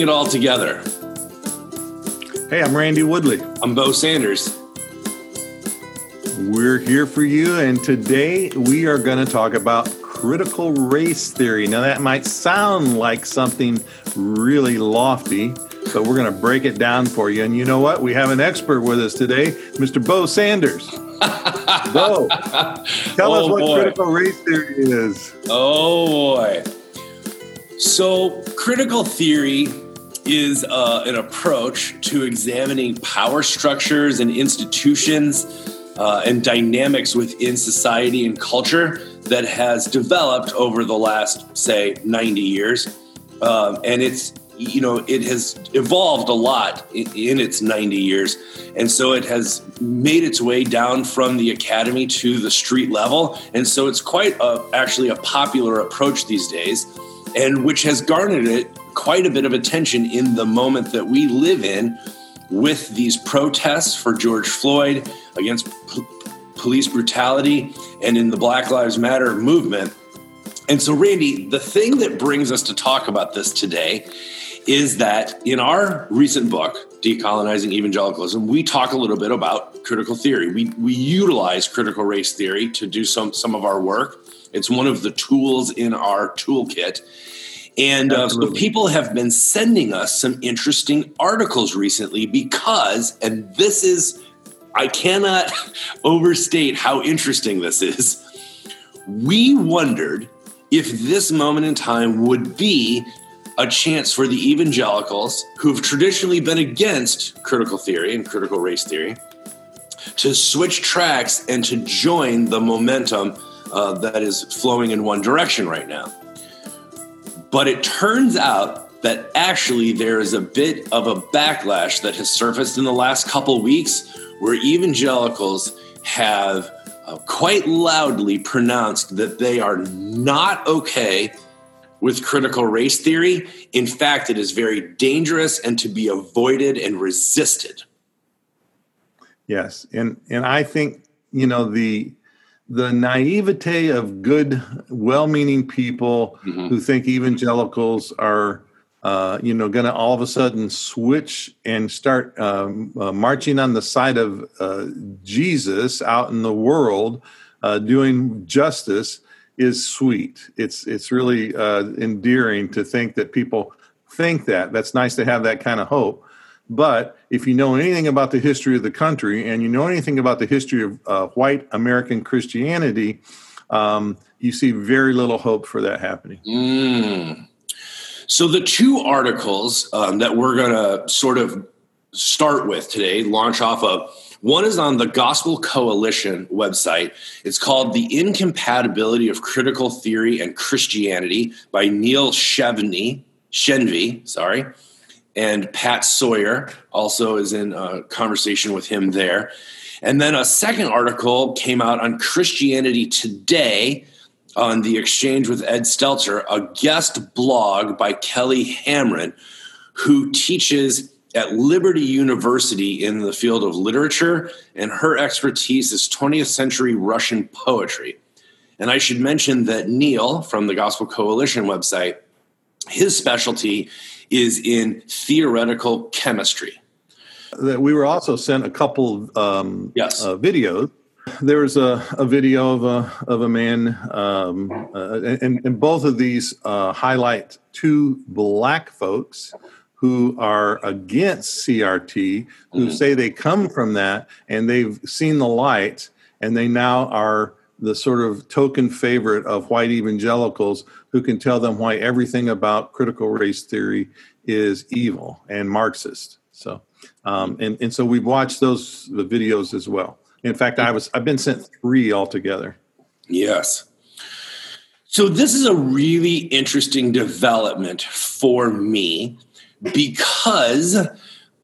it all together. Hey, I'm Randy Woodley. I'm Bo Sanders. We're here for you, and today we are going to talk about critical race theory. Now, that might sound like something really lofty, but we're going to break it down for you. And you know what? We have an expert with us today, Mr. Bo Sanders. Bo, tell Oh, us what boy. critical race theory is. Oh boy. So, critical theory is uh, an approach to examining power structures and institutions uh, and dynamics within society and culture that has developed over the last, say, 90 years. Um, and it's, you know, it has evolved a lot in, in its 90 years. And so it has made its way down from the academy to the street level. And so it's quite a, actually a popular approach these days, and which has garnered it quite a bit of attention in the moment that we live in with these protests for George Floyd against p- police brutality and in the Black Lives Matter movement. And so, Randy, the thing that brings us to talk about this today is that in our recent book, Decolonizing Evangelicalism, we talk a little bit about critical theory. We, we utilize critical race theory to do some, some of our work. It's one of the tools in our toolkit. And uh, so people have been sending us some interesting articles recently because, and this is, I cannot overstate how interesting this is. We wondered if this moment in time would be a chance for the evangelicals who've traditionally been against critical theory and critical race theory to switch tracks and to join the momentum uh, that is flowing in one direction right now. But it turns out that actually there is a bit of a backlash that has surfaced in the last couple weeks where evangelicals have uh, quite loudly pronounced that they are not okay with critical race theory. In fact, it is very dangerous and to be avoided and resisted. Yes, and and I think you know the the naivete of good, well-meaning people Mhm. who think evangelicals are, uh, you know, going to all of a sudden switch and start um, uh, marching on the side of uh, Jesus out in the world, uh, doing justice, is sweet. It's it's really uh, endearing to think that people think that. That's nice to have that kind of hope. But if you know anything about the history of the country and you know anything about the history of uh, white American Christianity, um, you see very little hope for that happening. Mm. So the two articles um, that we're going to sort of start with today, launch off of, one is on the Gospel Coalition website. It's called The Incompatibility of Critical Theory and Christianity by Neil Chevney, Shenvi, sorry, and Pat Sawyer also is in a conversation with him there. And then a second article came out on Christianity Today on the exchange with Ed Stetzer, a guest blog by Kelly Hamren, who teaches at Liberty University in the field of literature, and her expertise is 20th century Russian poetry. And I should mention that Neil from the Gospel Coalition website, his specialty is in theoretical chemistry. That we were also sent a couple um, Yes. uh, videos. There was a, a video of a of a man, um, uh, and, and both of these uh, highlight two black folks who are against CRT, who Mhm. say they come from that and they've seen the light, and they now are the sort of token favorite of white evangelicals who can tell them why everything about critical race theory is evil and Marxist. So, um, and and so we've watched those the videos as well. In fact, I was I've been sent three altogether. Yes. So this is a really interesting development for me because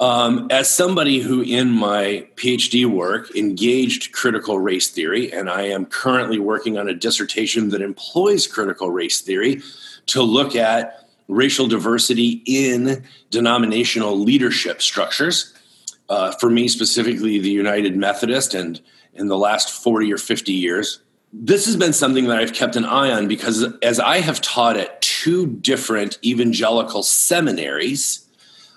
um, as somebody who in my PhD work engaged critical race theory, and I am currently working on a dissertation that employs critical race theory to look at racial diversity in denominational leadership structures. Uh, for me, specifically, the United Methodist, and in the last 40 or 50 years, this has been something that I've kept an eye on because as I have taught at two different evangelical seminaries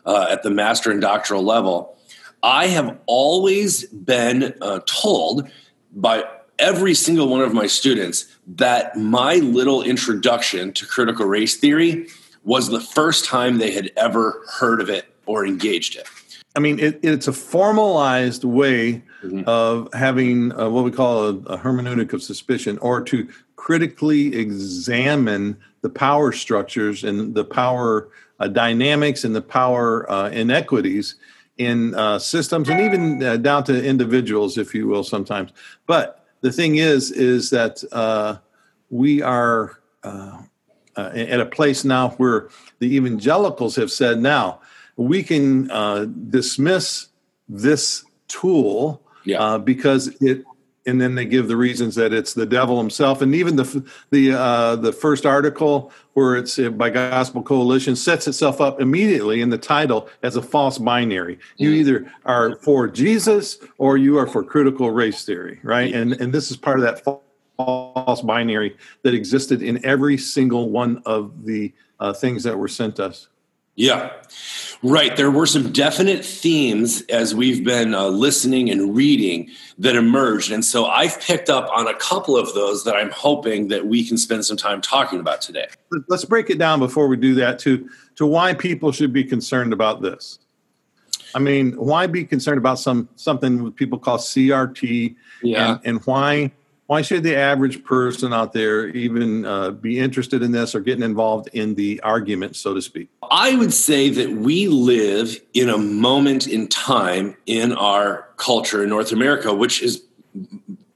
uh, at the master and doctoral level, I have always been uh, told by every single one of my students that my little introduction to critical race theory was the first time they had ever heard of it or engaged it. I mean, it, it's a formalized way mm-hmm. of having uh, what we call a, a, hermeneutic of suspicion, or to critically examine the power structures and the power uh, dynamics and the power uh, inequities in uh, systems and even uh, down to individuals, if you will, sometimes. But the thing is, is that uh, we are at a place now where the evangelicals have said, now, we can uh, dismiss this tool yeah. uh, because it and then they give the reasons that it's the devil himself. And even the the uh, the first article where it's uh, by gospel coalition sets itself up immediately in the title as a false binary. You mm. either are for jesus or you are for critical race theory right? And and this is part of that false binary that existed in every single one of the uh, things that were sent us yeah, right. There were some definite themes as we've been uh, listening and reading that emerged. And so I've picked up on a couple of those that I'm hoping that we can spend some time talking about today. Let's break it down before we do that to, to why people should be concerned about this. I mean, why be concerned about some something people call CRT yeah. and, and why why should the average person out there even uh, be interested in this or getting involved in the argument, so to speak? I would say that we live in a moment in time in our culture in North America, which is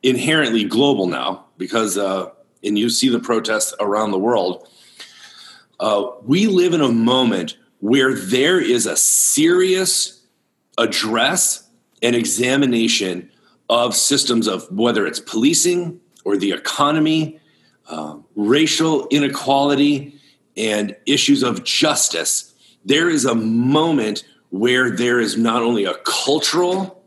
inherently global now because, uh, and you see the protests around the world. Uh, we live in a moment where there is a serious address and examination of systems of whether it's policing or the economy, uh, racial inequality, and issues of justice, there is a moment where there is not only a cultural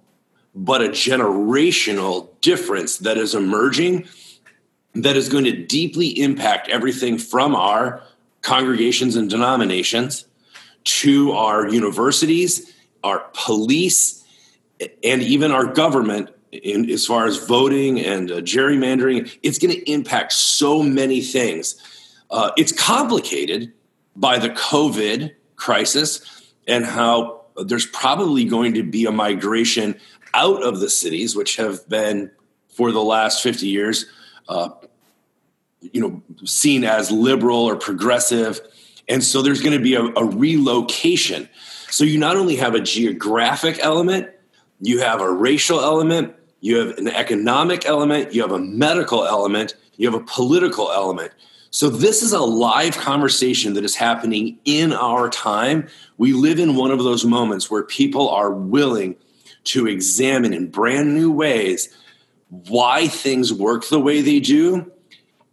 but a generational difference that is emerging that is going to deeply impact everything from our congregations and denominations to our universities, our police, and even our government in, as far as voting and uh, gerrymandering, it's going to impact so many things. Uh, it's complicated by the COVID crisis and how there's probably going to be a migration out of the cities, which have been for the last 50 years, uh, you know, seen as liberal or progressive. And so there's going to be a, a relocation. So you not only have a geographic element, you have a racial element, you have an economic element, you have a medical element, you have a political element. So, this is a live conversation that is happening in our time. We live in one of those moments where people are willing to examine in brand new ways why things work the way they do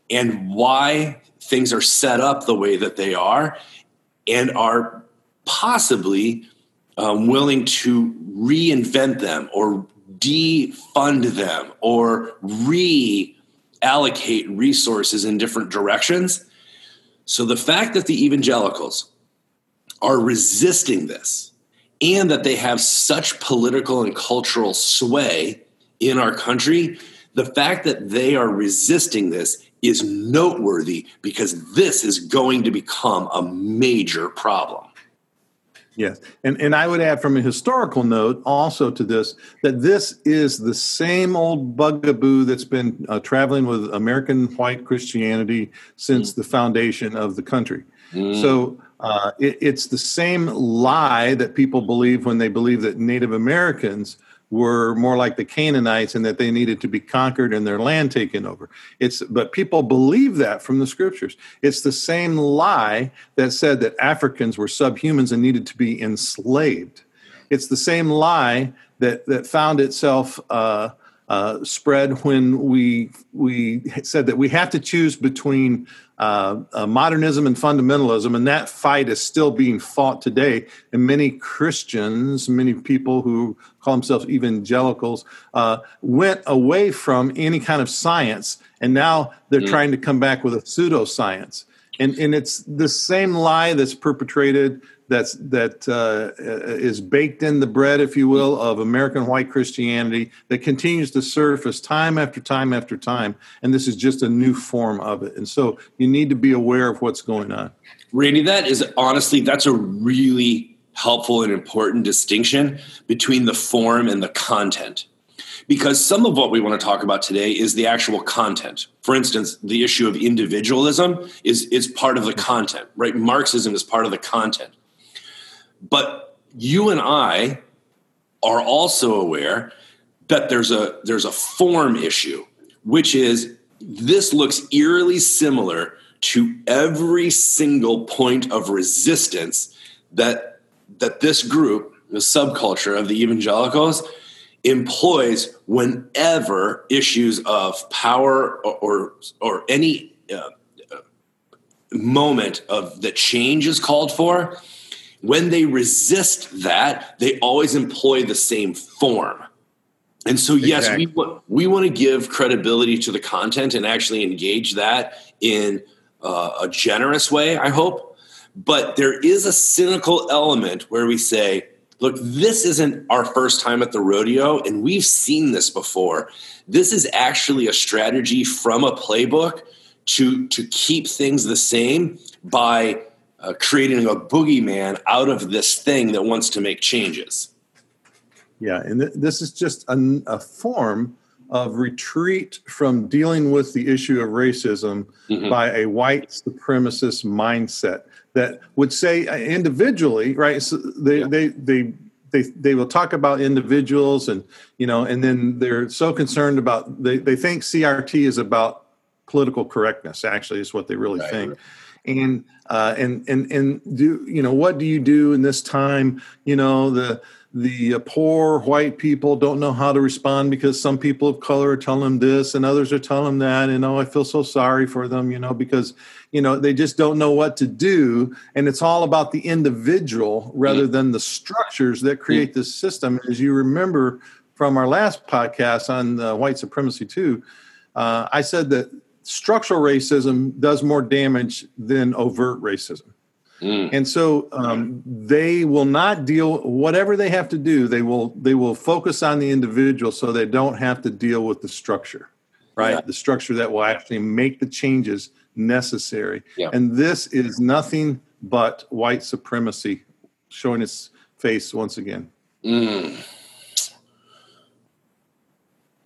and why things are set up the way that they are and are possibly um, willing to reinvent them or defund them or reallocate resources in different directions. So the fact that the evangelicals are resisting this and that they have such political and cultural sway in our country, the fact that they are resisting this is noteworthy because this is going to become a major problem. Yes. And, and I would add from a historical note also to this that this is the same old bugaboo that's been uh, traveling with American white Christianity since mm. the foundation of the country. Mm. So uh, it, it's the same lie that people believe when they believe that Native Americans were more like the Canaanites and that they needed to be conquered and their land taken over. It's but people believe that from the scriptures. It's the same lie that said that Africans were subhumans and needed to be enslaved. It's the same lie that that found itself uh, uh, spread when we we said that we have to choose between uh, uh, modernism and fundamentalism, and that fight is still being fought today. And many Christians, many people who call themselves evangelicals, uh, went away from any kind of science, and now they're mm. trying to come back with a pseudoscience. And and it's the same lie that's perpetrated that's that uh, is baked in the bread, if you will, of American white Christianity that continues to surface time after time after time, and this is just a new form of it. And so you need to be aware of what's going on. Randy, that is honestly that's a really helpful and important distinction between the form and the content. Because some of what we want to talk about today is the actual content. For instance, the issue of individualism is, is part of the content, right? Marxism is part of the content. But you and I are also aware that there's a there's a form issue, which is this looks eerily similar to every single point of resistance that that this group, the subculture of the evangelicals, employs whenever issues of power or or, or any uh, moment of the change is called for when they resist that, they always employ the same form. And so, yes, exactly. we, we want to give credibility to the content and actually engage that in uh, a generous way, I hope. But there is a cynical element where we say, look, this isn't our first time at the rodeo, and we've seen this before. This is actually a strategy from a playbook to, to keep things the same by uh, creating a boogeyman out of this thing that wants to make changes. Yeah, and th- this is just a, a, form of retreat from dealing with the issue of racism mm-hmm. by a white supremacist mindset that would say uh, individually, right? So they, yeah. they, they, they, they will talk about individuals and you know and then they're so concerned about they, they think crt is about political correctness actually is what they really right. think and uh, and and and do you know what do you do in this time? You know the the uh, poor white people don't know how to respond because some people of color are telling them this and others are telling them that and oh i feel so sorry for them you know because you know they just don't know what to do and it's all about the individual rather mm. than the structures that create mm. this system as you remember from our last podcast on uh, white supremacy too uh, i said that structural racism does more damage than overt racism. Mm. And so um, they will not deal whatever they have to do. They will they will focus on the individual so they don't have to deal with the structure, right? Yeah. The structure that will actually make the changes necessary. Yeah. And this is nothing but white supremacy showing its face once again. Mm.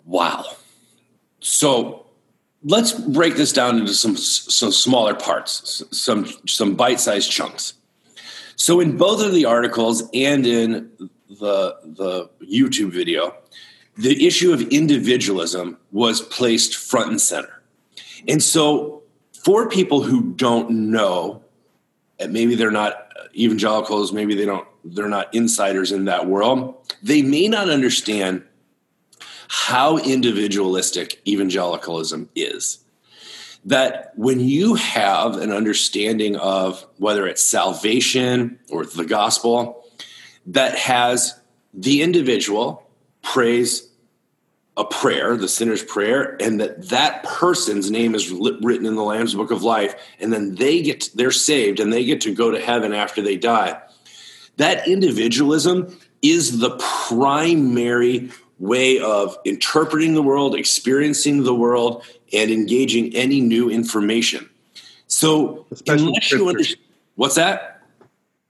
Wow. So let's break this down into some some smaller parts, some some bite-sized chunks. So in both of the articles and in the the YouTube video, the issue of individualism was placed front and center. And so for people who don't know, and maybe they're not evangelicals, maybe they don't they're not insiders in that world, they may not understand how individualistic evangelicalism is. That when you have an understanding of whether it's salvation or the gospel that has the individual praise a prayer, the sinner's prayer, and that that person's name is written in the Lamb's Book of Life, and then they get they're saved and they get to go to heaven after they die. That individualism is the primary way of interpreting the world, experiencing the world, and engaging any new information. So, Especially unless you understand, what's that?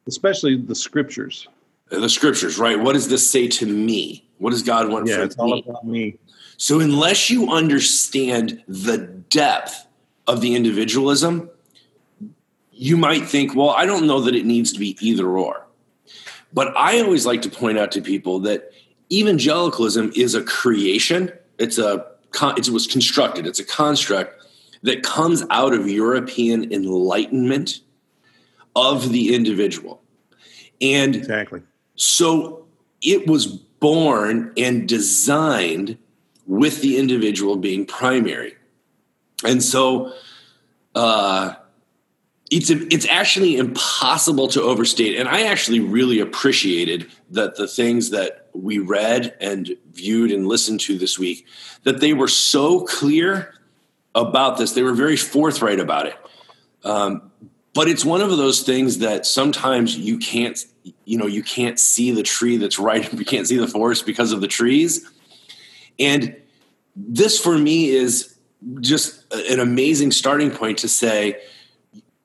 Especially the scriptures. Uh, the scriptures, right? What does this say to me? What does God want yeah, from it's all about me. So, unless you understand the depth of the individualism, you might think, well, I don't know that it needs to be either or. But I always like to point out to people that evangelicalism is a creation. It's a it was constructed. It's a construct that comes out of European enlightenment of the individual, and exactly. So it was born and designed with the individual being primary, and so. Uh, it's it's actually impossible to overstate and i actually really appreciated that the things that we read and viewed and listened to this week that they were so clear about this they were very forthright about it Um, but it's one of those things that sometimes you can't, you know, you can't see the tree that's right. You can't see the forest because of the trees. And this for me is just an amazing starting point to say,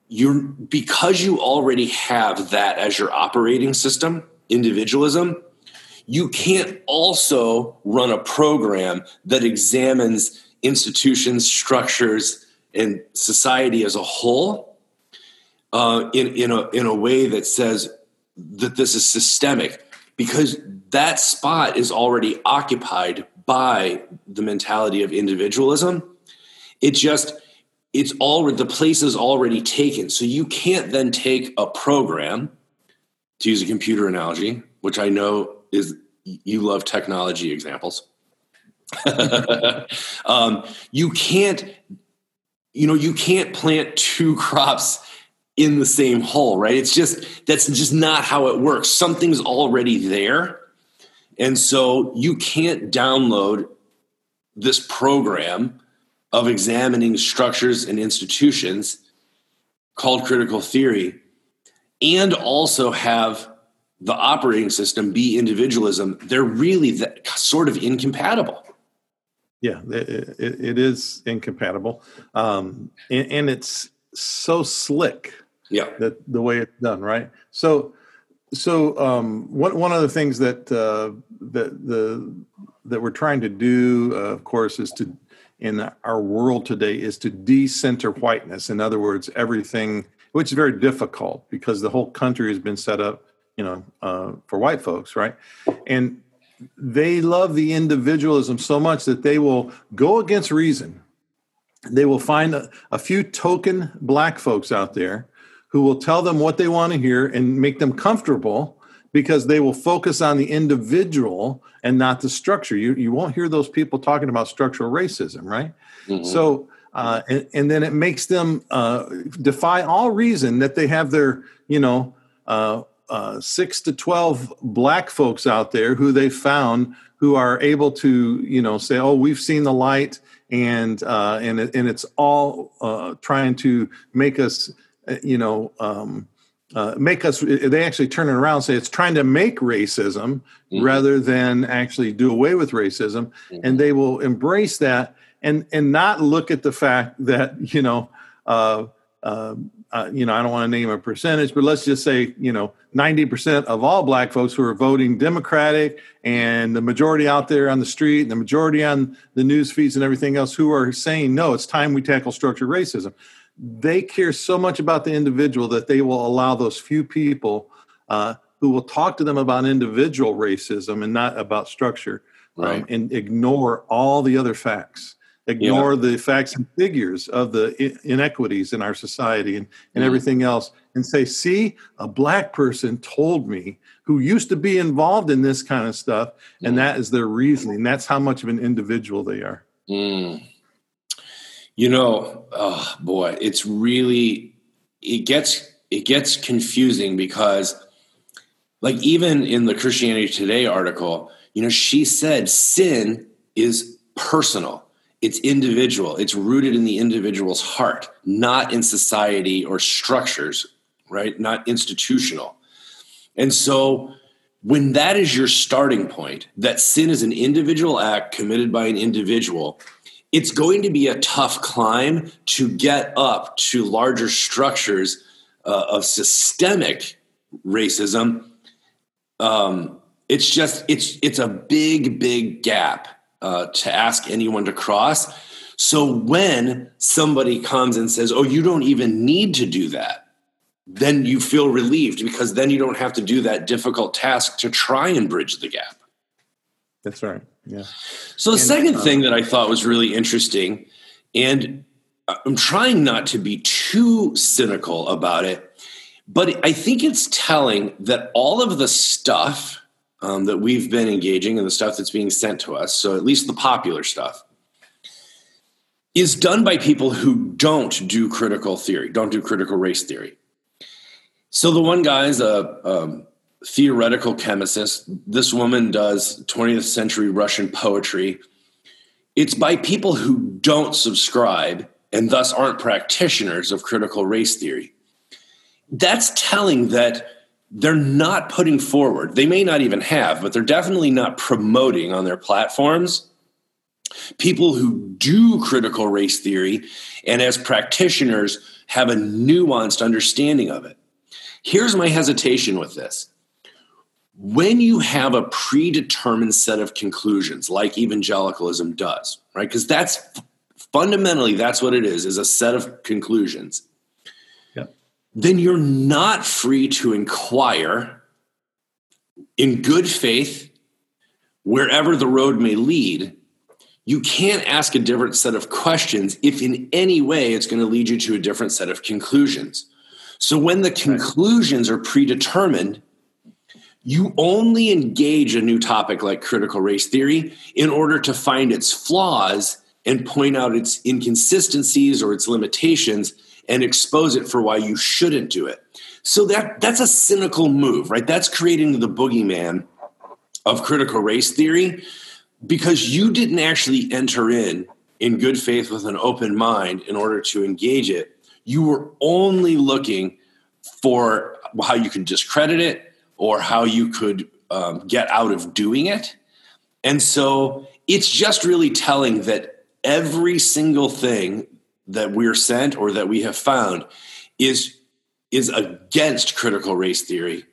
you're because you already have that as your operating system, individualism, you can't also run a program that examines institutions, structures, and society as a whole uh, in, in, a, in a way that says that this is systemic because that spot is already occupied by the mentality of individualism. It just, it's already, the place is already taken. So you can't then take a program, to use a computer analogy, which I know is you love technology examples. um, you can't, you know, you can't plant two crops in the same hole, right? It's just that's just not how it works. Something's already there. And so you can't download this program of examining structures and institutions called critical theory and also have the operating system be individualism, they're really that, sort of incompatible. Yeah, it, it, it is incompatible, um, and, and, it's so slick. Yeah, that the way it's done, right? So, so um, one one of the things that uh, that the that we're trying to do, uh, of course, is to in our world today is to decenter whiteness. In other words, everything, which is very difficult because the whole country has been set up you know, uh, for white folks, right? And they love the individualism so much that they will go against reason. They will find a, a few token black folks out there who will tell them what they want to hear and make them comfortable because they will focus on the individual and not the structure. You, you won't hear those people talking about structural racism, right? Mm-hmm. So, uh, and, and, then it makes them uh, defy all reason that they have their, you know, uh, uh, six to 12 black folks out there who they found who are able to, you know, say, oh, we've seen the light and, uh, and, it, and it's all uh, trying to make us, uh, you know, um, uh, make us, they actually turn it around and say it's trying to make racism mm-hmm. rather than actually do away with racism. Mm-hmm. And they will embrace that and, and not look at the fact that, you know, uh, uh, uh, you know, I don't want to name a percentage, but let's just say, you know, 90% of all black folks who are voting Democratic and the majority out there on the street and the majority on the news feeds and everything else who are saying, no, it's time we tackle structured racism. They care so much about the individual that they will allow those few people uh, who will talk to them about individual racism and not about structure um, right. um, and ignore all the other facts ignore yeah. the facts and figures of the inequities in our society and, and mm. everything else and say see a black person told me who used to be involved in this kind of stuff and mm. that is their reasoning that's how much of an individual they are mm. you know oh boy it's really it gets it gets confusing because like even in the christianity today article you know she said sin is personal it's individual. It's rooted in the individual's heart not in society or structures right? Not institutional. And so when that is your starting point that sin is an individual act committed by an individual it's going to be a tough climb to get up to larger structures uh, of systemic racism. Um, it's just it's it's a big big gap uh, to ask anyone to cross. So when somebody comes and says, "Oh, you don't even need to do that," then you feel relieved because then you don't have to do that difficult task to try and bridge the gap. That's right. Yeah. So the and, second um, thing that I thought was really interesting, and I'm trying not to be too cynical about it, but I think it's telling that all of the stuff um, that we've been engaging and the stuff that's being sent to us, so at least the popular stuff, is done by people who don't do critical theory, don't do critical race theory. So the one guy is a, a theoretical chemist. This woman does 20th century Russian poetry. It's by people who don't subscribe and thus aren't practitioners of critical race theory. That's telling that they're not putting forward, they may not even have, but they're definitely not promoting on their platforms people who do critical race theory and as practitioners have a nuanced understanding of it. Here's my hesitation with this. When you have a predetermined set of conclusions like evangelicalism does, right? Because that's fundamentally that's what it is, is a set of conclusions. Then you're not free to inquire in good faith wherever the road may lead you can't ask a different set of questions if in any way it's going to lead you to a different set of conclusions. So when the conclusions are predetermined, you only engage a new topic like critical race theory in order to find its flaws and point out its inconsistencies or its limitations and expose it for why you shouldn't do it. So that that's a cynical move, right? That's creating the boogeyman of critical race theory because you didn't actually enter in in good faith with an open mind in order to engage it. You were only looking for how you could discredit it or how you could um, get out of doing it. And so it's just really telling that every single thing that we're sent or that we have found is is against critical race theory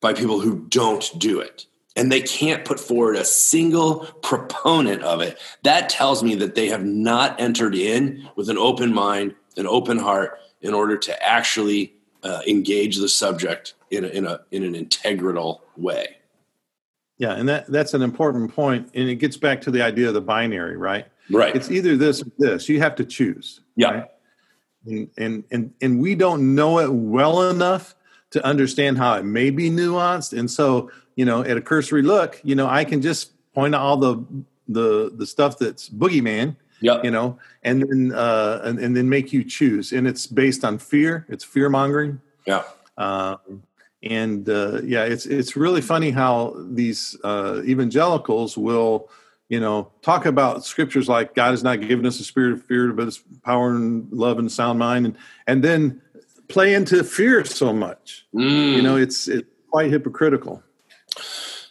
by people who don't do it and they can't put forward a single proponent of it, that tells me that they have not entered in with an open mind, an open heart, in order to actually uh, engage the subject in a, in a in an integral way. Yeah, and that that's an important point, and it gets back to the idea of the binary, right? Right. It's either this or this. You have to choose. Yeah. Right? And, and and and we don't know it well enough to understand how it may be nuanced, and so you know, at a cursory look, you know, I can just point out all the the the stuff that's boogeyman, yep. you know, and then uh, and, and then make you choose. And it's based on fear. It's fear mongering. Yeah. Um, and uh, yeah, it's it's really funny how these uh, evangelicals will, you know, talk about scriptures like God has not given us a spirit of fear, but it's power and love and sound mind, and and then play into fear so much. Mm. You know, it's it's quite hypocritical.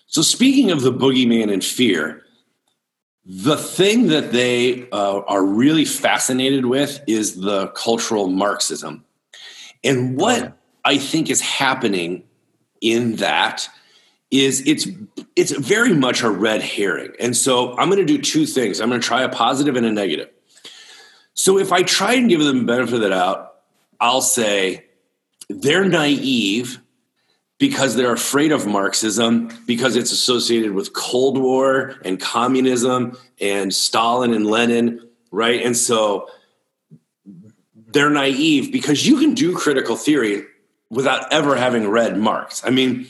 So, speaking of the boogeyman and fear, the thing that they uh, are really fascinated with is the cultural Marxism. And what oh, I think is happening in that is it's it's very much a red herring. And so I'm going to do two things. I'm going to try a positive and a negative. So if I try and give them the benefit of the doubt, I'll say they're naive because they're afraid of Marxism because it's associated with Cold War and communism and Stalin and Lenin, right? And so they're naive because you can do critical theory without ever having read Marx. I mean,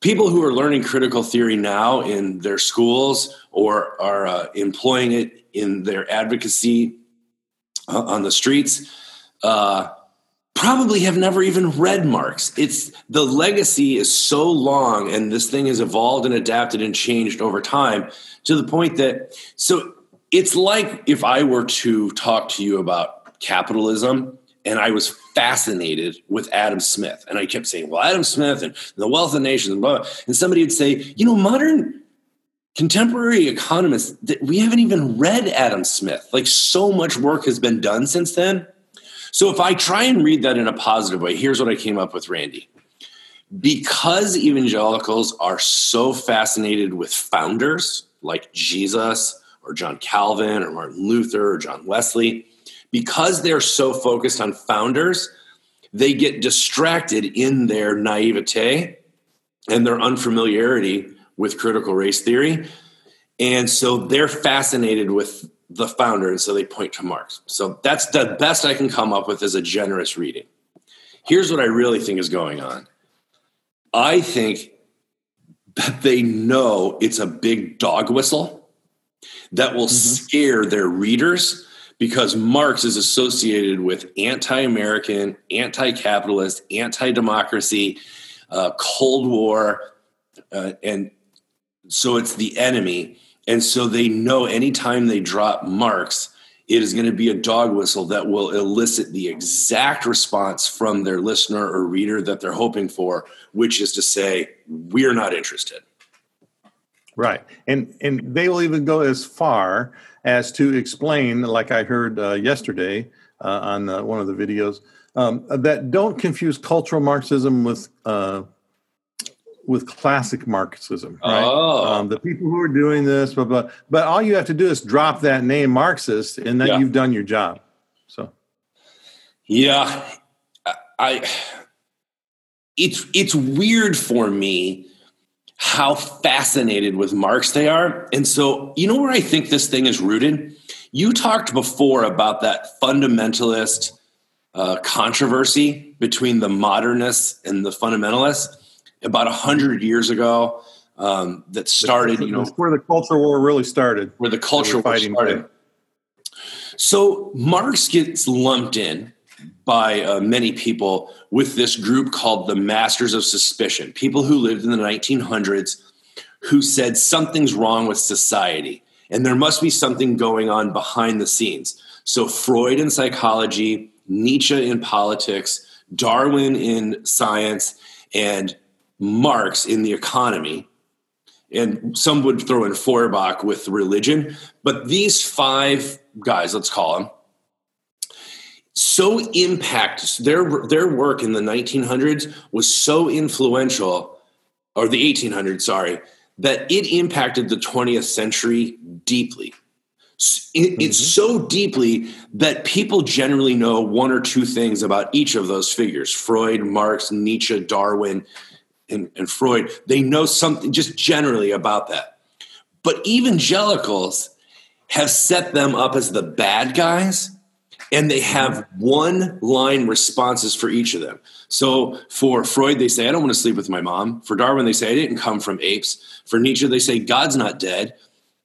people who are learning critical theory now in their schools or are uh, employing it in their advocacy uh, on the streets, uh, probably have never even read Marx. It's the legacy is so long and this thing has evolved and adapted and changed over time to the point that so it's like if I were to talk to you about capitalism and I was fascinated with Adam Smith and I kept saying, well, Adam Smith and the wealth of nations and blah, blah. and somebody would say, you know, modern contemporary economists, we haven't even read Adam Smith. Like so much work has been done since then so if I try and read that in a positive way, here's what I came up with, Randy. Because evangelicals are so fascinated with founders like Jesus or John Calvin or Martin Luther or John Wesley, because they're so focused on founders, they get distracted in their naivete and their unfamiliarity with critical race theory. And so they're fascinated with the founder, and so they point to Marx. So that's the best I can come up with as a generous reading. Here's what I really think is going on. I think that they know it's a big dog whistle that will mm-hmm. scare their readers because Marx is associated with anti American, anti capitalist, anti democracy, uh, Cold War, uh, and so it's the enemy. And so they know anytime they drop Marx, it is going to be a dog whistle that will elicit the exact response from their listener or reader that they're hoping for, which is to say, we're not interested. Right, and and they will even go as far as to explain, like I heard uh, yesterday uh, on uh, one of the videos, um, that don't confuse cultural Marxism with uh, with classic Marxism. Right? Oh. Um, the people who are doing this, but but but all you have to do is drop that name Marxist, and then Yeah. you've done your job. So Yeah, I. It's it's weird for me how fascinated with Marx they are, and so you know where I think this thing is rooted. You talked before about that fundamentalist uh, controversy between the modernists and the fundamentalists about a hundred years ago. Um, that started, you know, that's where the culture war really started. where the culture war fighting started. So Marx gets lumped in by uh, many people with this group called the Masters of Suspicion, people who lived in the 1900s who said something's wrong with society and there must be something going on behind the scenes. So Freud in psychology, Nietzsche in politics, Darwin in science, and Marx in the economy and some would throw in Feuerbach with religion, but these five guys, let's call them, so impact their their work in the 1900s was so influential, or the 1800s, sorry, that it impacted the 20th century deeply. It- It's mm-hmm. so deeply that people generally know one or two things about each of those figures: Freud, Marx, Nietzsche, Darwin, and, and Freud, they know something just generally about that. But evangelicals have set them up as the bad guys, and they have one line responses for each of them. So for Freud, they say, I don't want to sleep with my mom. For Darwin, they say, I didn't come from apes. For Nietzsche, they say, God's not dead.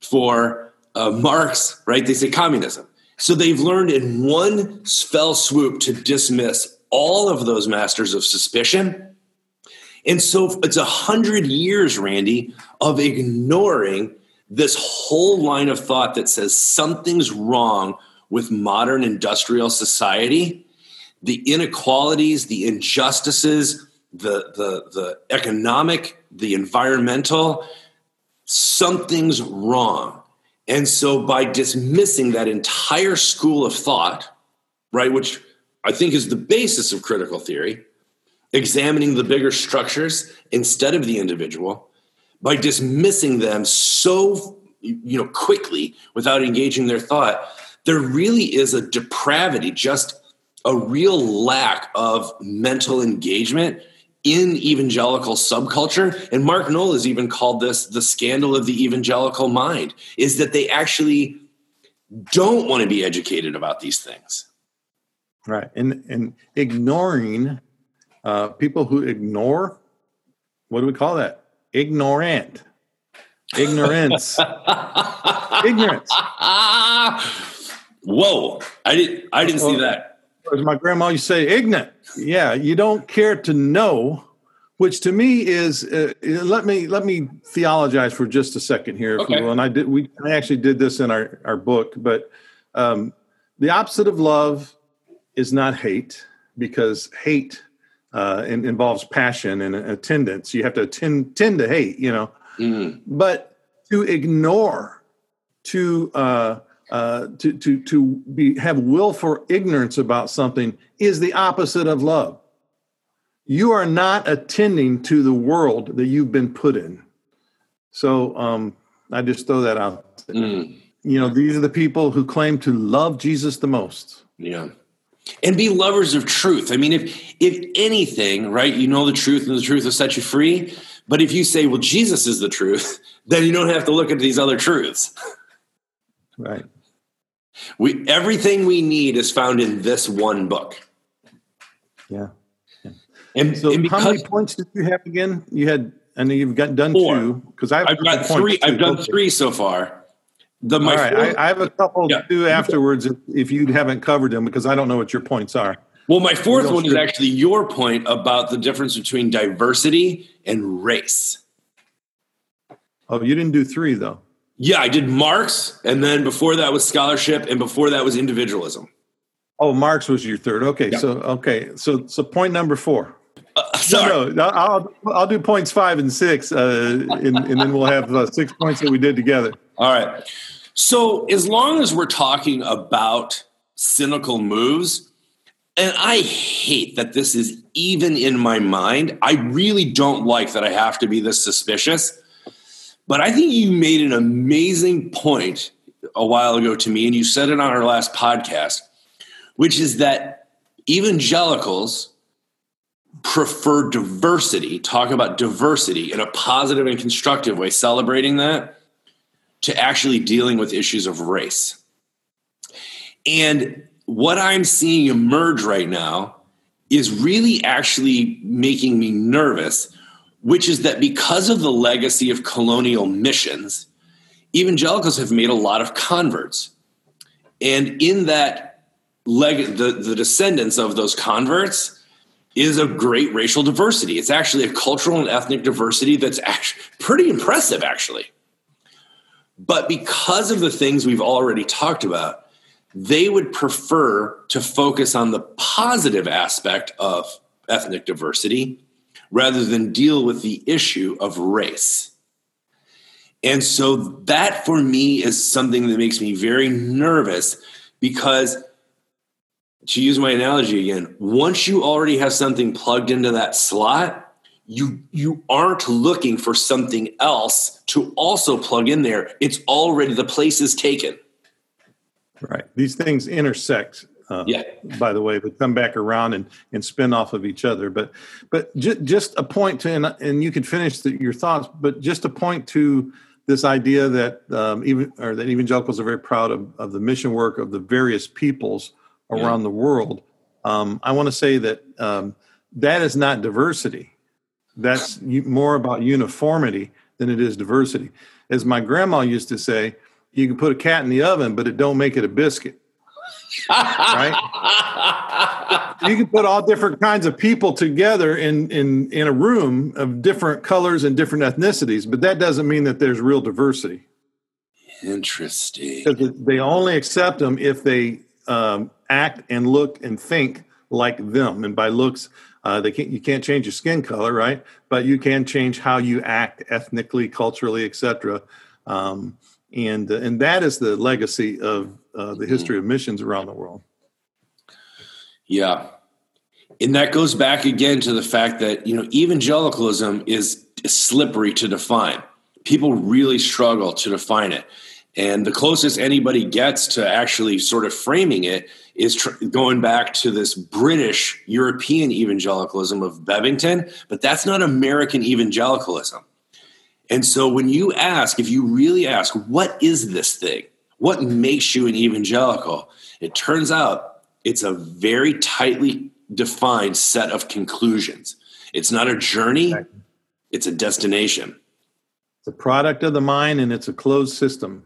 For uh, Marx, right, they say communism. So they've learned in one fell swoop to dismiss all of those masters of suspicion and so it's a hundred years, Randy, of ignoring this whole line of thought that says something's wrong with modern industrial society, the inequalities, the injustices, the the the economic, the environmental, something's wrong. And so by dismissing that entire school of thought, right, which I think is the basis of critical theory, examining the bigger structures instead of the individual by dismissing them so you know quickly without engaging their thought there really is a depravity just a real lack of mental engagement in evangelical subculture and mark Noll has even called this the scandal of the evangelical mind is that they actually don't want to be educated about these things Right, and and ignoring uh, people who ignore. What do we call that? Ignorant. Ignorance. Ignorance. Whoa! I didn't. I didn't see that. As my grandma used to say, ignorant. Yeah, you don't care to know, which to me is. Uh, let me let me theologize for just a second here, if Okay. you will. And I did. We I actually did this in our our book, but um, the opposite of love is not hate, because hate uh, in, involves passion and attendance. You have to tend tend to hate, you know. Mm, But to ignore, to uh, uh, to to to be have willful ignorance about something is the opposite of love. You are not attending to the world that you've been put in. So um, I just throw that out. there. mm, You know, these are the people who claim to love Jesus the most. yeah, and be lovers of truth. I mean, if if anything, right? You know the truth, and the truth will set you free. But if you say, "Well, Jesus is the truth," then you don't have to look at these other truths. Right. We everything we need is found in this one book. Yeah. And, So and how many points did you have again? You had, I know you've got done Four. two because I've, I've got three. I've done three so far. The my All right, fourth- I, I have a couple Yeah. too afterwards if, if you haven't covered them because I don't know what your points are. well, my fourth one is actually your point about the difference between diversity and race. Oh, you didn't do three though. Yeah, I did Marx, and then before that was scholarship, and before that was individualism. Oh, Marx was your third. Okay, yeah. so okay, so so point number four. Uh, sorry. No, no, I'll I'll do points five and six, uh, and, and then we'll have uh, six points that we did together. All right. So as long as we're talking about cynical moves, and I hate that this is even in my mind. I really don't like that I have to be this suspicious. But I think you made an amazing point a while ago to me, and you said it on our last podcast, which is that evangelicals prefer diversity, talk about diversity in a positive and constructive way, celebrating that, to actually dealing with issues of race. And what I'm seeing emerge right now is really actually making me nervous, which is that because of the legacy of colonial missions, evangelicals have made a lot of converts. And in that leg, the, the descendants of those converts is a great racial diversity. It's actually a cultural and ethnic diversity that's actually pretty impressive, actually. But because of the things we've already talked about, they would prefer to focus on the positive aspect of ethnic diversity rather than deal with the issue of race. And so that for me is something that makes me very nervous because to use my analogy again, once you already have something plugged into that slot, you you aren't looking for something else to also plug in there. It's already the place is taken. Right. These things intersect. Uh, yeah. By the way, but come back around and, and spin off of each other. But but j- just a point to and, and you can finish the, your thoughts. But just a point to this idea that um, even or that evangelicals are very proud of, of the mission work of the various peoples around yeah. the world. Um, I want to say that um, that is not diversity. That's more about uniformity than it is diversity. As my grandma used to say, you can put a cat in the oven, but it don't make it a biscuit. Right? you can put all different kinds of people together in, in in a room of different colors and different ethnicities, but that doesn't mean that there's real diversity. Interesting. Because they only accept them if they um, act and look and think like them. And by looks, uh, they can't you can't change your skin color, right? But you can change how you act ethnically, culturally, etc. Um, and uh, and that is the legacy of uh, the history of missions around the world. Yeah, and that goes back again to the fact that you know evangelicalism is slippery to define. People really struggle to define it, and the closest anybody gets to actually sort of framing it is tr- going back to this British European evangelicalism of Bebbington, but that's not American evangelicalism. And so when you ask, if you really ask, what is this thing? What makes you an evangelical? It turns out it's a very tightly defined set of conclusions. It's not a journey, it's a destination. It's a product of the mind and it's a closed system.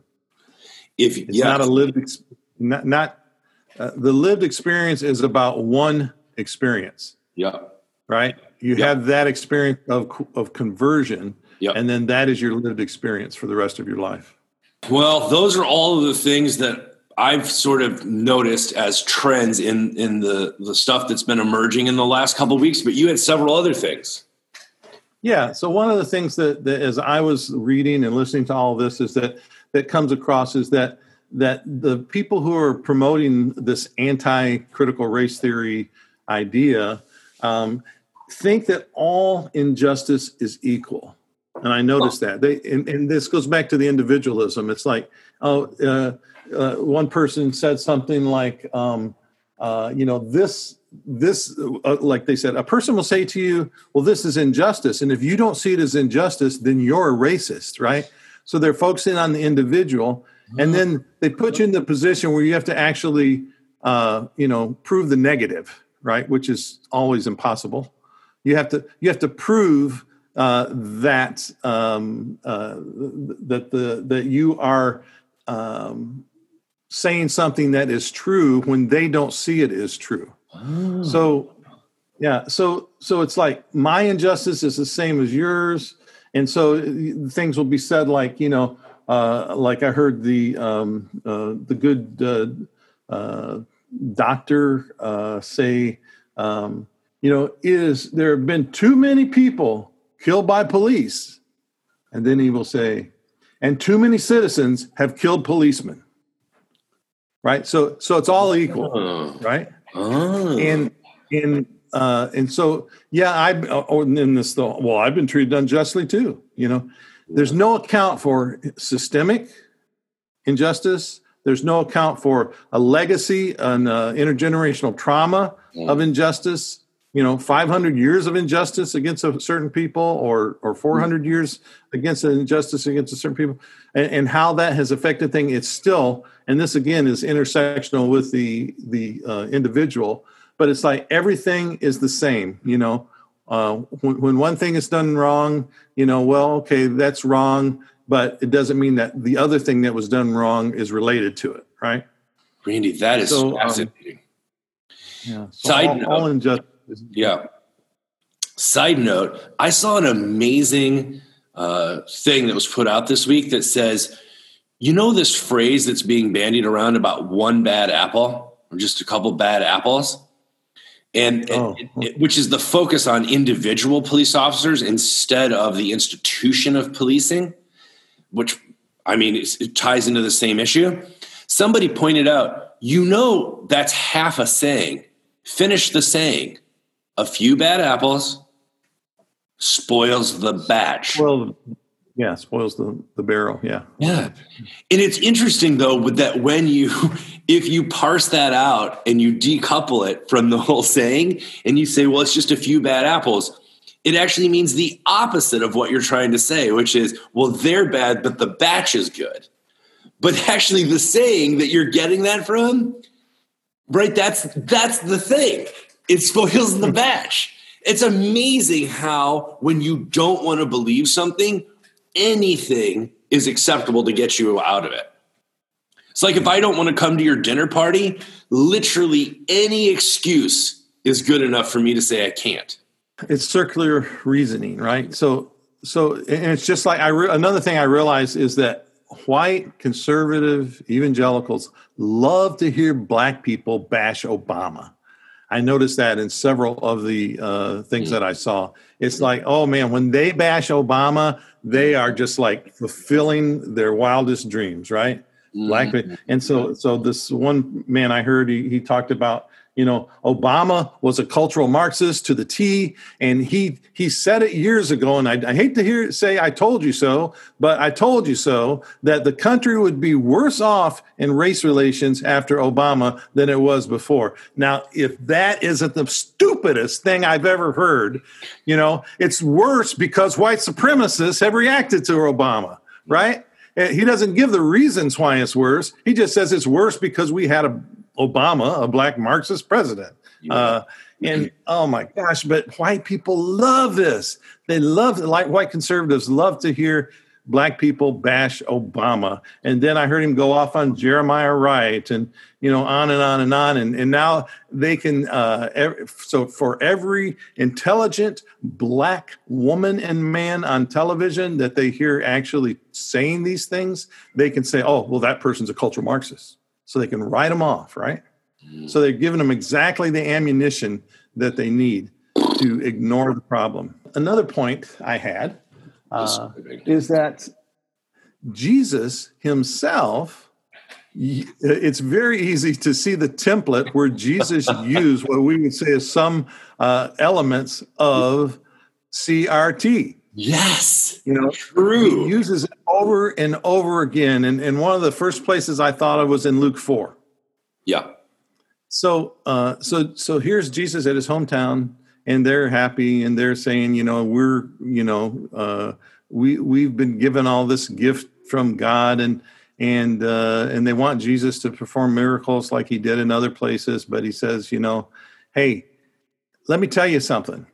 If it's not a lived not, not uh, the lived experience is about one experience. Yeah. Right? You have that experience of of conversion. And then that is your lived experience for the rest of your life. Well, those are all of the things that I've sort of noticed as trends in in the the stuff that's been emerging in the last couple of weeks. But you had several other things. Yeah. So one of the things that, that as I was reading and listening to all this is that that comes across is that that the people who are promoting this anti-critical race theory idea um, think that all injustice is equal and I noticed that they and, and, this goes back to the individualism. It's like oh, uh, uh, one person said something like, um, uh, you know, this this uh, like they said, a person will say to you, well, this is injustice, and if you don't see it as injustice, then you're a racist, right? So they're focusing on the individual, and then they put you in the position where you have to actually, uh, you know, prove the negative, right? Which is always impossible. You have to you have to prove uh, that um, uh, that the that you are um, saying something that is true when they don't see it is true. Oh. So yeah, so so it's like my injustice is the same as yours, and so things will be said like you know, uh, like I heard the um, uh, the good uh, uh doctor uh, say, um, you know, is there have been too many people killed by police, and then he will say, and too many citizens have killed policemen. Right, so so it's all equal, oh. right? Oh. And and uh, and so yeah, I oh, in this though. Well, I've been treated unjustly too. You know, there's no account for systemic injustice. There's no account for a legacy, an uh, intergenerational trauma mm. of injustice. You know, 500 years of injustice against a certain people, or or 400 mm. years against an injustice against a certain people, and, and, how that has affected things. It's still, and this again is intersectional with the the uh, individual, but it's like everything is the same. You know, uh, when, when one thing is done wrong, you know, well, okay, that's wrong, but it doesn't mean that the other thing that was done wrong is related to it, right? Randy, that is so, um, fascinating. Um, yeah. So Side all, note, all injustice. Yeah. Side note, I saw an amazing uh, thing that was put out this week that says, you know, this phrase that's being bandied around about one bad apple or just a couple bad apples? and, oh. it, which is the focus on individual police officers instead of the institution of policing, which I mean it ties into the same issue. Somebody pointed out, you know, that's half a saying. Finish the saying. A few bad apples spoils the batch. Well, yeah, spoils the, the barrel. Yeah. Yeah. And it's interesting though, with that when you if you parse that out and you decouple it from the whole saying and you say, well, it's just a few bad apples, it actually means the opposite of what you're trying to say, which is, well, they're bad, but the batch is good. But actually the saying that you're getting that from, right, that's that's the thing. It spoils the batch. It's amazing how when you don't want to believe something, anything is acceptable to get you out of it. It's like if I don't want to come to your dinner party, literally any excuse is good enough for me to say I can't. It's circular reasoning, right? So, so, and it's just like I. Re- another thing I realize is that white conservative evangelicals love to hear black people bash Obama. I noticed that in several of the uh, things that I saw. It's like, oh man, when they bash Obama, they are just like fulfilling their wildest dreams, right? Mm-hmm. Black, and so so this one man I heard he, he talked about you know obama was a cultural marxist to the t and he he said it years ago and I, I, hate to hear it say i told you so but i told you so that the country would be worse off in race relations after obama than it was before now if that isn't the stupidest thing i've ever heard you know it's worse because white supremacists have reacted to obama right eh, he doesn't give the reasons why it's worse. He just says it's worse because we had a Obama, a black Marxist president. Uh, and oh my gosh, but white people love this. They love, like white conservatives, love to hear black people bash Obama. And then I heard him go off on Jeremiah Wright and, you know, on and on and on. And, and now they can, uh, so for every intelligent black woman and man on television that they hear actually saying these things, they can say, oh, well, that person's a cultural Marxist so they can write them off, right? Mm. So they're giving them exactly the ammunition that they need to ignore the problem. Another point I had uh, is that Jesus himself, it's very easy to see the template where Jesus used what we would say is some uh, elements of CRT. Yes. You know, true. He uses it over and over again. And, and one of the first places I thought of was in Luke 4. Yeah. So uh so so here's Jesus at his hometown and they're happy and they're saying, you know, we're, you know, uh we we've been given all this gift from God and and uh and they want Jesus to perform miracles like he did in other places, but he says, you know, hey, let me tell you something.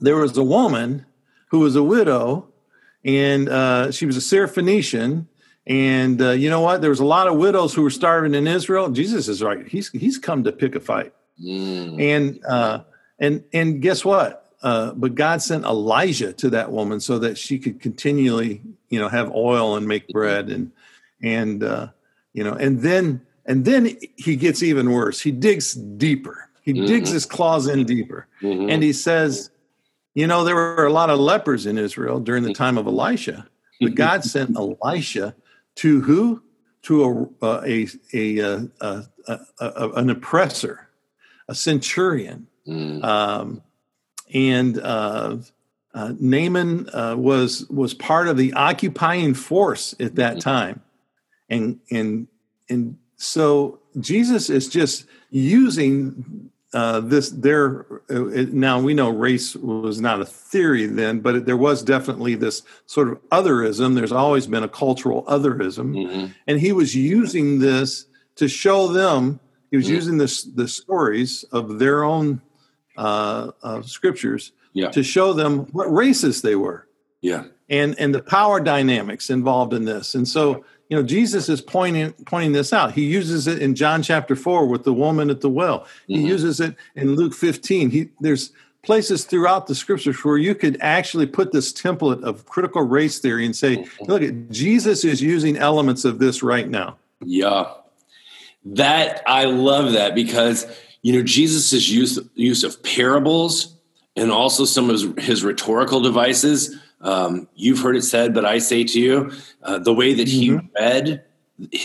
There was a woman who was a widow, and uh, she was a Syrophoenician. And uh, you know what? There was a lot of widows who were starving in Israel. Jesus is right; he's he's come to pick a fight. Mm. And uh, and and guess what? uh, but God sent Elijah to that woman so that she could continually, you know, have oil and make bread and and uh, you know, and then and then he gets even worse. He digs deeper. He mm-hmm. digs his claws in deeper, mm-hmm. and he says, you know, there were a lot of lepers in Israel during the time of Elisha, but God sent Elisha to who? To a a a, a, a, a an oppressor, a centurion. Mm. Um, and uh, uh, Naaman uh, was was part of the occupying force at that mm-hmm. time, and and and so Jesus is just using uh, this. There uh, now we know race was not a theory then, but it, there was definitely this sort of otherism. There's always been a cultural otherism, mm-hmm. and he was using this to show them. He was mm-hmm. using this the stories of their own uh, uh, scriptures yeah. to show them what races they were. Yeah. And and the power dynamics involved in this. And so, you know, Jesus is pointing pointing this out. He uses it in John chapter 4 with the woman at the well. He mm-hmm. uses it in Luke 15. He there's places throughout the scriptures where you could actually put this template of critical race theory and say, mm-hmm. look at Jesus is using elements of this right now. Yeah. That I love that because you know jesus' use, use of parables and also some of his, his rhetorical devices um, you've heard it said but i say to you uh, the way that he mm-hmm. read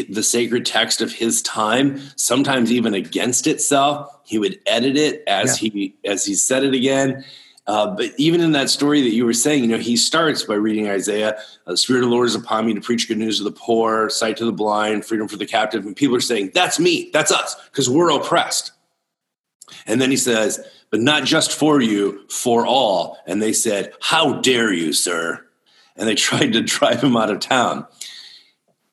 the sacred text of his time sometimes even against itself he would edit it as yeah. he as he said it again uh, but even in that story that you were saying, you know, he starts by reading Isaiah, uh, the Spirit of the Lord is upon me to preach good news to the poor, sight to the blind, freedom for the captive. And people are saying, that's me, that's us, because we're oppressed. And then he says, but not just for you, for all. And they said, How dare you, sir? And they tried to drive him out of town.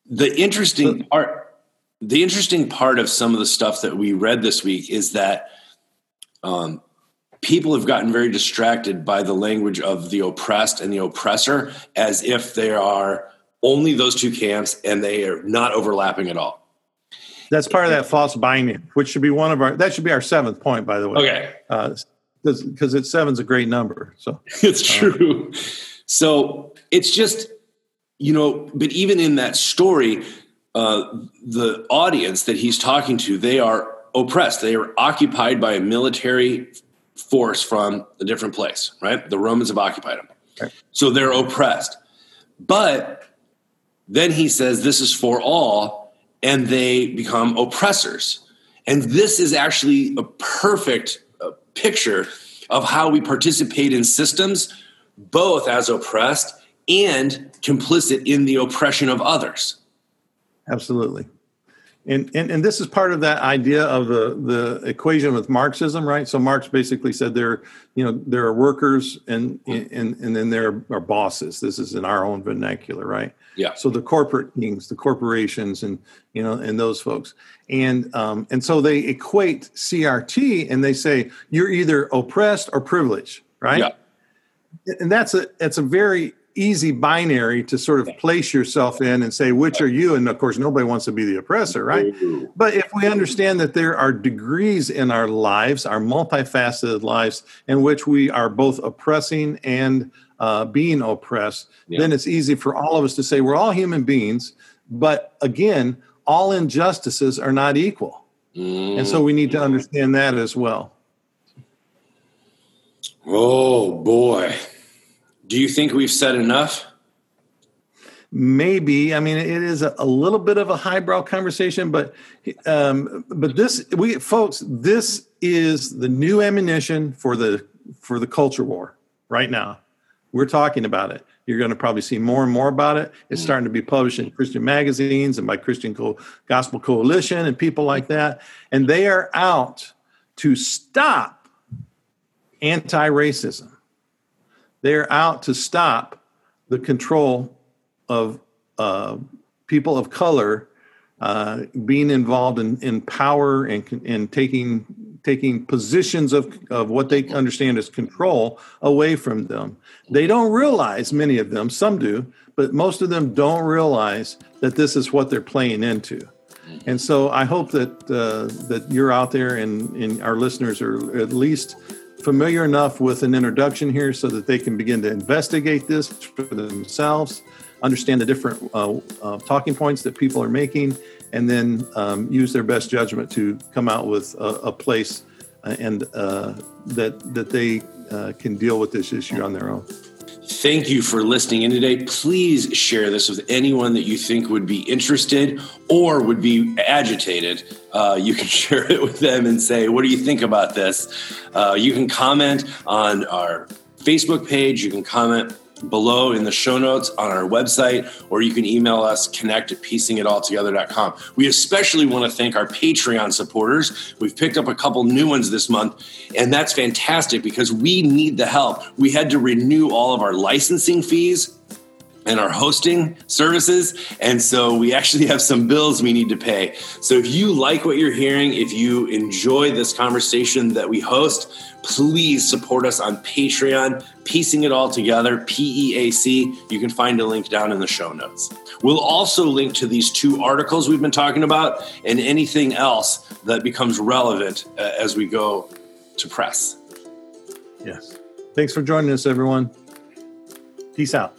The interesting part, the interesting part of some of the stuff that we read this week is that um, people have gotten very distracted by the language of the oppressed and the oppressor as if they are only those two camps and they are not overlapping at all. That's part of that false binding, which should be one of our. That should be our seventh point, by the way. Okay. Because uh, it's seven's a great number. So it's uh, true. so it's just you know, but even in that story, uh, the audience that he's talking to, they are oppressed. They are occupied by a military force from a different place. Right? The Romans have occupied them, okay. so they're oppressed. But then he says, "This is for all." And they become oppressors. And this is actually a perfect uh, picture of how we participate in systems, both as oppressed and complicit in the oppression of others. Absolutely. And, and, and this is part of that idea of the, the equation with Marxism, right? So Marx basically said there, you know, there are workers and, and, and then there are bosses. This is in our own vernacular, right? Yeah. So the corporate kings, the corporations, and you know, and those folks, and um, and so they equate CRT and they say you're either oppressed or privileged, right? Yeah. And that's a that's a very easy binary to sort of place yourself in and say which are you? And of course nobody wants to be the oppressor right? But if we understand that there are degrees in our lives our multifaceted lives in which we are both oppressing and uh, being oppressed yeah. then it's easy for all of us to say we're all human beings but again all injustices are not equal. Mm. and so we need to understand that as well. Oh boy do you think we've said enough? Maybe. I mean, it is a, a little bit of a highbrow conversation, but um, but this we folks, this is the new ammunition for the for the culture war right now. We're talking about it. You're going to probably see more and more about it. It's starting to be published in Christian magazines and by Christian Co- Gospel Coalition and people like that. And they are out to stop anti racism. They're out to stop the control of uh, people of color uh, being involved in, in power and, and taking taking positions of, of what they understand as control away from them. They don't realize, many of them, some do, but most of them don't realize that this is what they're playing into. And so I hope that uh, that you're out there and, and our listeners are at least familiar enough with an introduction here so that they can begin to investigate this for themselves, understand the different uh, uh, talking points that people are making, and then um, use their best judgment to come out with a, a place uh, and uh, that that they uh, can deal with this issue on their own. Thank you for listening in today. Please share this with anyone that you think would be interested or would be agitated. Uh, you can share it with them and say, What do you think about this? Uh, you can comment on our Facebook page. You can comment below in the show notes on our website, or you can email us connect at peacingitalltogether.com. We especially want to thank our Patreon supporters. We've picked up a couple new ones this month, and that's fantastic because we need the help. We had to renew all of our licensing fees and our hosting services. And so we actually have some bills we need to pay. So if you like what you're hearing, if you enjoy this conversation that we host, please support us on Patreon, peacing it all together, P E A C. You can find a link down in the show notes. We'll also link to these two articles we've been talking about and anything else that becomes relevant uh, as we go to press. Yes. Thanks for joining us, everyone. Peace out.